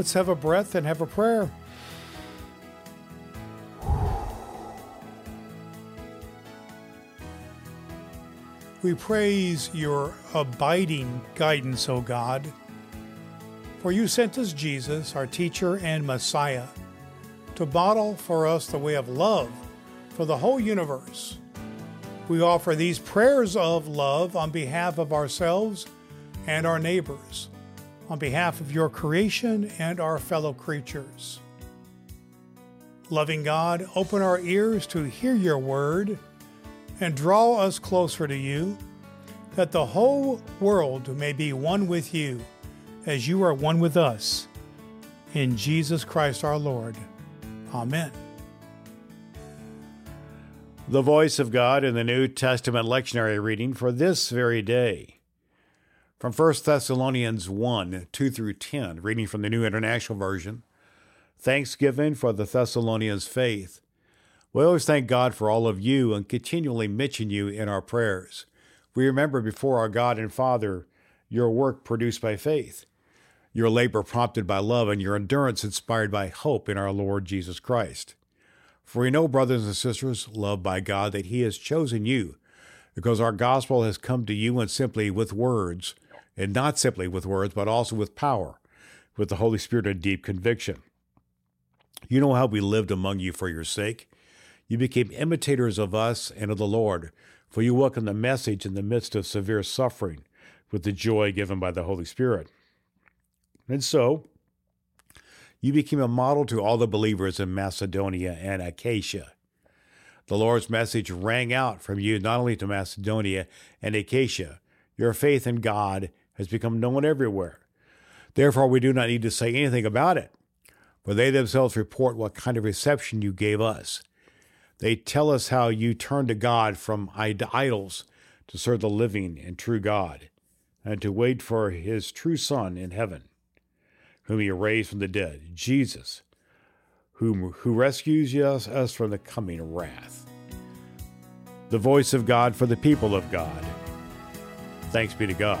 Let's have a breath and have a prayer. We praise your abiding guidance, O God. For you sent us Jesus, our teacher and Messiah, to model for us the way of love for the whole universe. We offer these prayers of love on behalf of ourselves and our neighbors on behalf of your creation and our fellow creatures. Loving God, open our ears to hear your word and draw us closer to you, that the whole world may be one with you as you are one with us. In Jesus Christ our Lord. Amen. The voice of God in the New Testament lectionary reading for this very day. From 1 Thessalonians 1 2 through 10, reading from the New International Version. Thanksgiving for the Thessalonians' faith. We always thank God for all of you and continually mention you in our prayers. We remember before our God and Father your work produced by faith, your labor prompted by love, and your endurance inspired by hope in our Lord Jesus Christ. For we know, brothers and sisters, loved by God, that He has chosen you, because our gospel has come to you and simply with words and not simply with words, but also with power, with the Holy Spirit and deep conviction. You know how we lived among you for your sake. You became imitators of us and of the Lord, for you welcomed the message in the midst of severe suffering with the joy given by the Holy Spirit. And so, you became a model to all the believers in Macedonia and Achaia. The Lord's message rang out from you not only to Macedonia and Achaia, your faith in God has become known everywhere. Therefore, we do not need to say anything about it, for they themselves report what kind of reception you gave us. They tell us how you turned to God from idols to serve the living and true God, and to wait for his true Son in heaven, whom he raised from the dead, Jesus, whom, who rescues us, us from the coming wrath. The voice of God for the people of God. Thanks be to God.